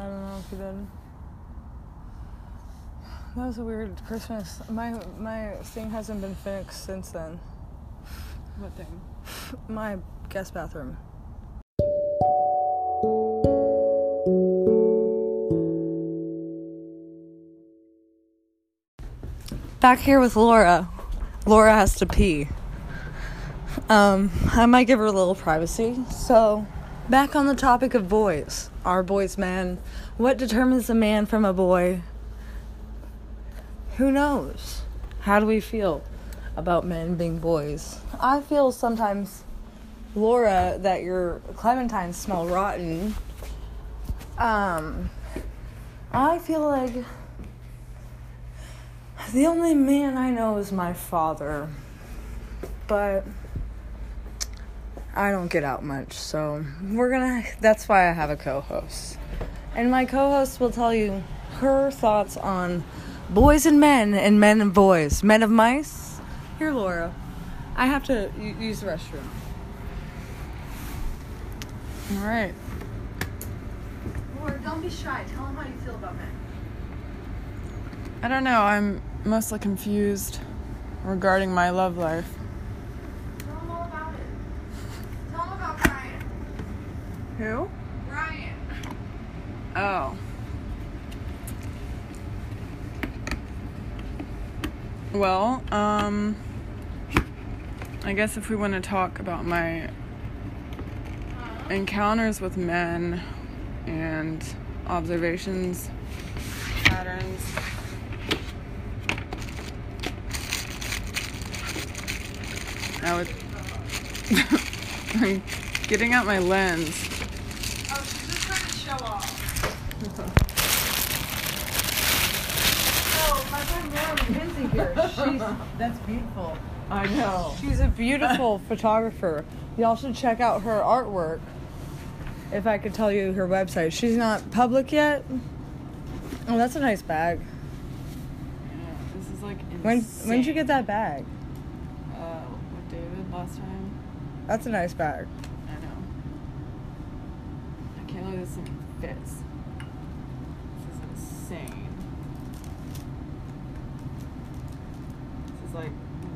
I don't know if you did. That was a weird Christmas. My my thing hasn't been fixed since then. What thing? My guest bathroom. Back here with Laura. Laura has to pee. Um, I might give her a little privacy. So, back on the topic of boys. our boys men? What determines a man from a boy? Who knows? How do we feel about men being boys? I feel sometimes, Laura, that your clementines smell rotten. Um, I feel like the only man I know is my father. But I don't get out much, so we're gonna. That's why I have a co host. And my co host will tell you her thoughts on boys and men and men and boys. Men of mice? Here, Laura. I have to use the restroom. All right. Laura, don't be shy. Tell them how you feel about men. I don't know. I'm mostly confused regarding my love life. Tell them all about it. Tell them about Brian. Who? Brian. Oh. Well, um, I guess if we want to talk about my encounters with men and observations, patterns. I would. I'm getting out my lens. Oh, she's just trying to show off. Oh, my friend here. She's that's beautiful. I know. She's a beautiful photographer. Y'all should check out her artwork. If I could tell you her website, she's not public yet. Oh, that's a nice bag. Yeah, this is like insane. When when did you get that bag? Uh, with David last time. That's a nice bag. I know. I can't believe this thing fits. This insane. This is like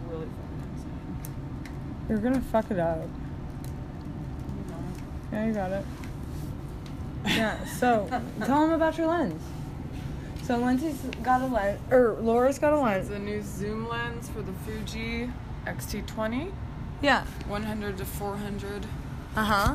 really fucking insane. You're gonna fuck it up. You know. Yeah, you got it. Yeah. So tell them about your lens. So Lindsay's got a lens, or Laura's got a lens. It's a new zoom lens for the Fuji X-T20, Yeah. 100 to 400. Uh huh.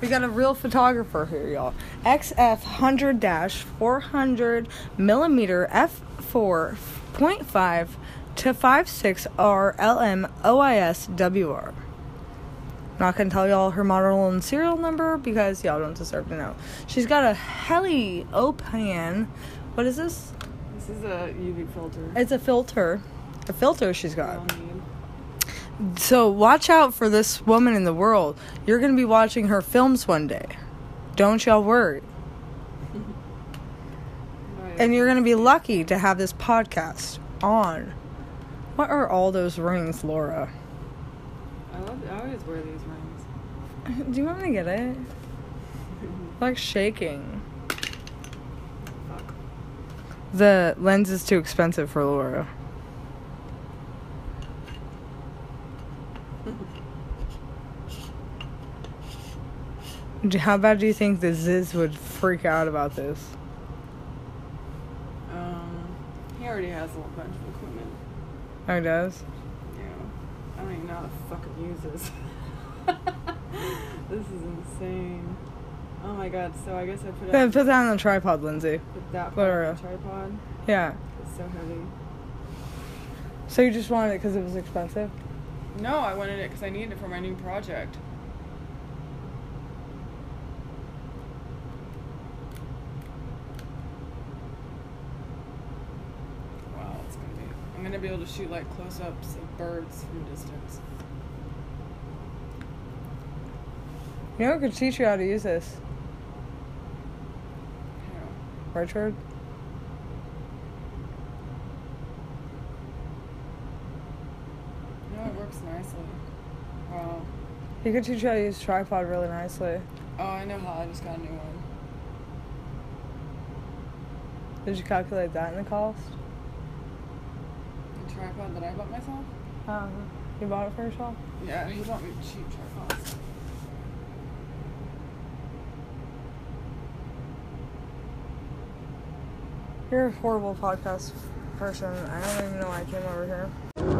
We got a real photographer here, y'all. XF 100 400 millimeter f4.5 to 56 R LM OIS WR. Not gonna tell y'all her model and serial number because y'all don't deserve to know. She's got a Heliopan. What is this? This is a UV filter. It's a filter. A filter she's got. So watch out for this woman in the world. You're gonna be watching her films one day. Don't y'all worry. Right. And you're gonna be lucky to have this podcast on. What are all those rings, Laura? I love. I always wear these rings. Do you want me to get it? Like shaking. Fuck. The lens is too expensive for Laura. How bad do you think the Ziz would freak out about this? Um, he already has a whole bunch of equipment. Oh, he does? Yeah. I don't even know how to fucking use this. this is insane. Oh my god, so I guess I put, Yeah, it, put that on the tripod, Lindsay. put that on the tripod. Yeah. It's so heavy. So you just wanted it because it was expensive? No, I wanted it because I needed it for my new project. Wow, it's gonna be. I'm gonna be able to shoot like close-ups of birds from distance. You know, I could teach you how to use this. How? Richard? No, it works nicely. Wow. He could teach you how to use tripod really nicely. Oh, I know how. I just got a new one. Did you calculate that in the cost? The tripod that I bought myself? Uh, you bought it for yourself? Yeah, he bought me cheap tripods. You're a horrible podcast person. I don't even know why I came over here.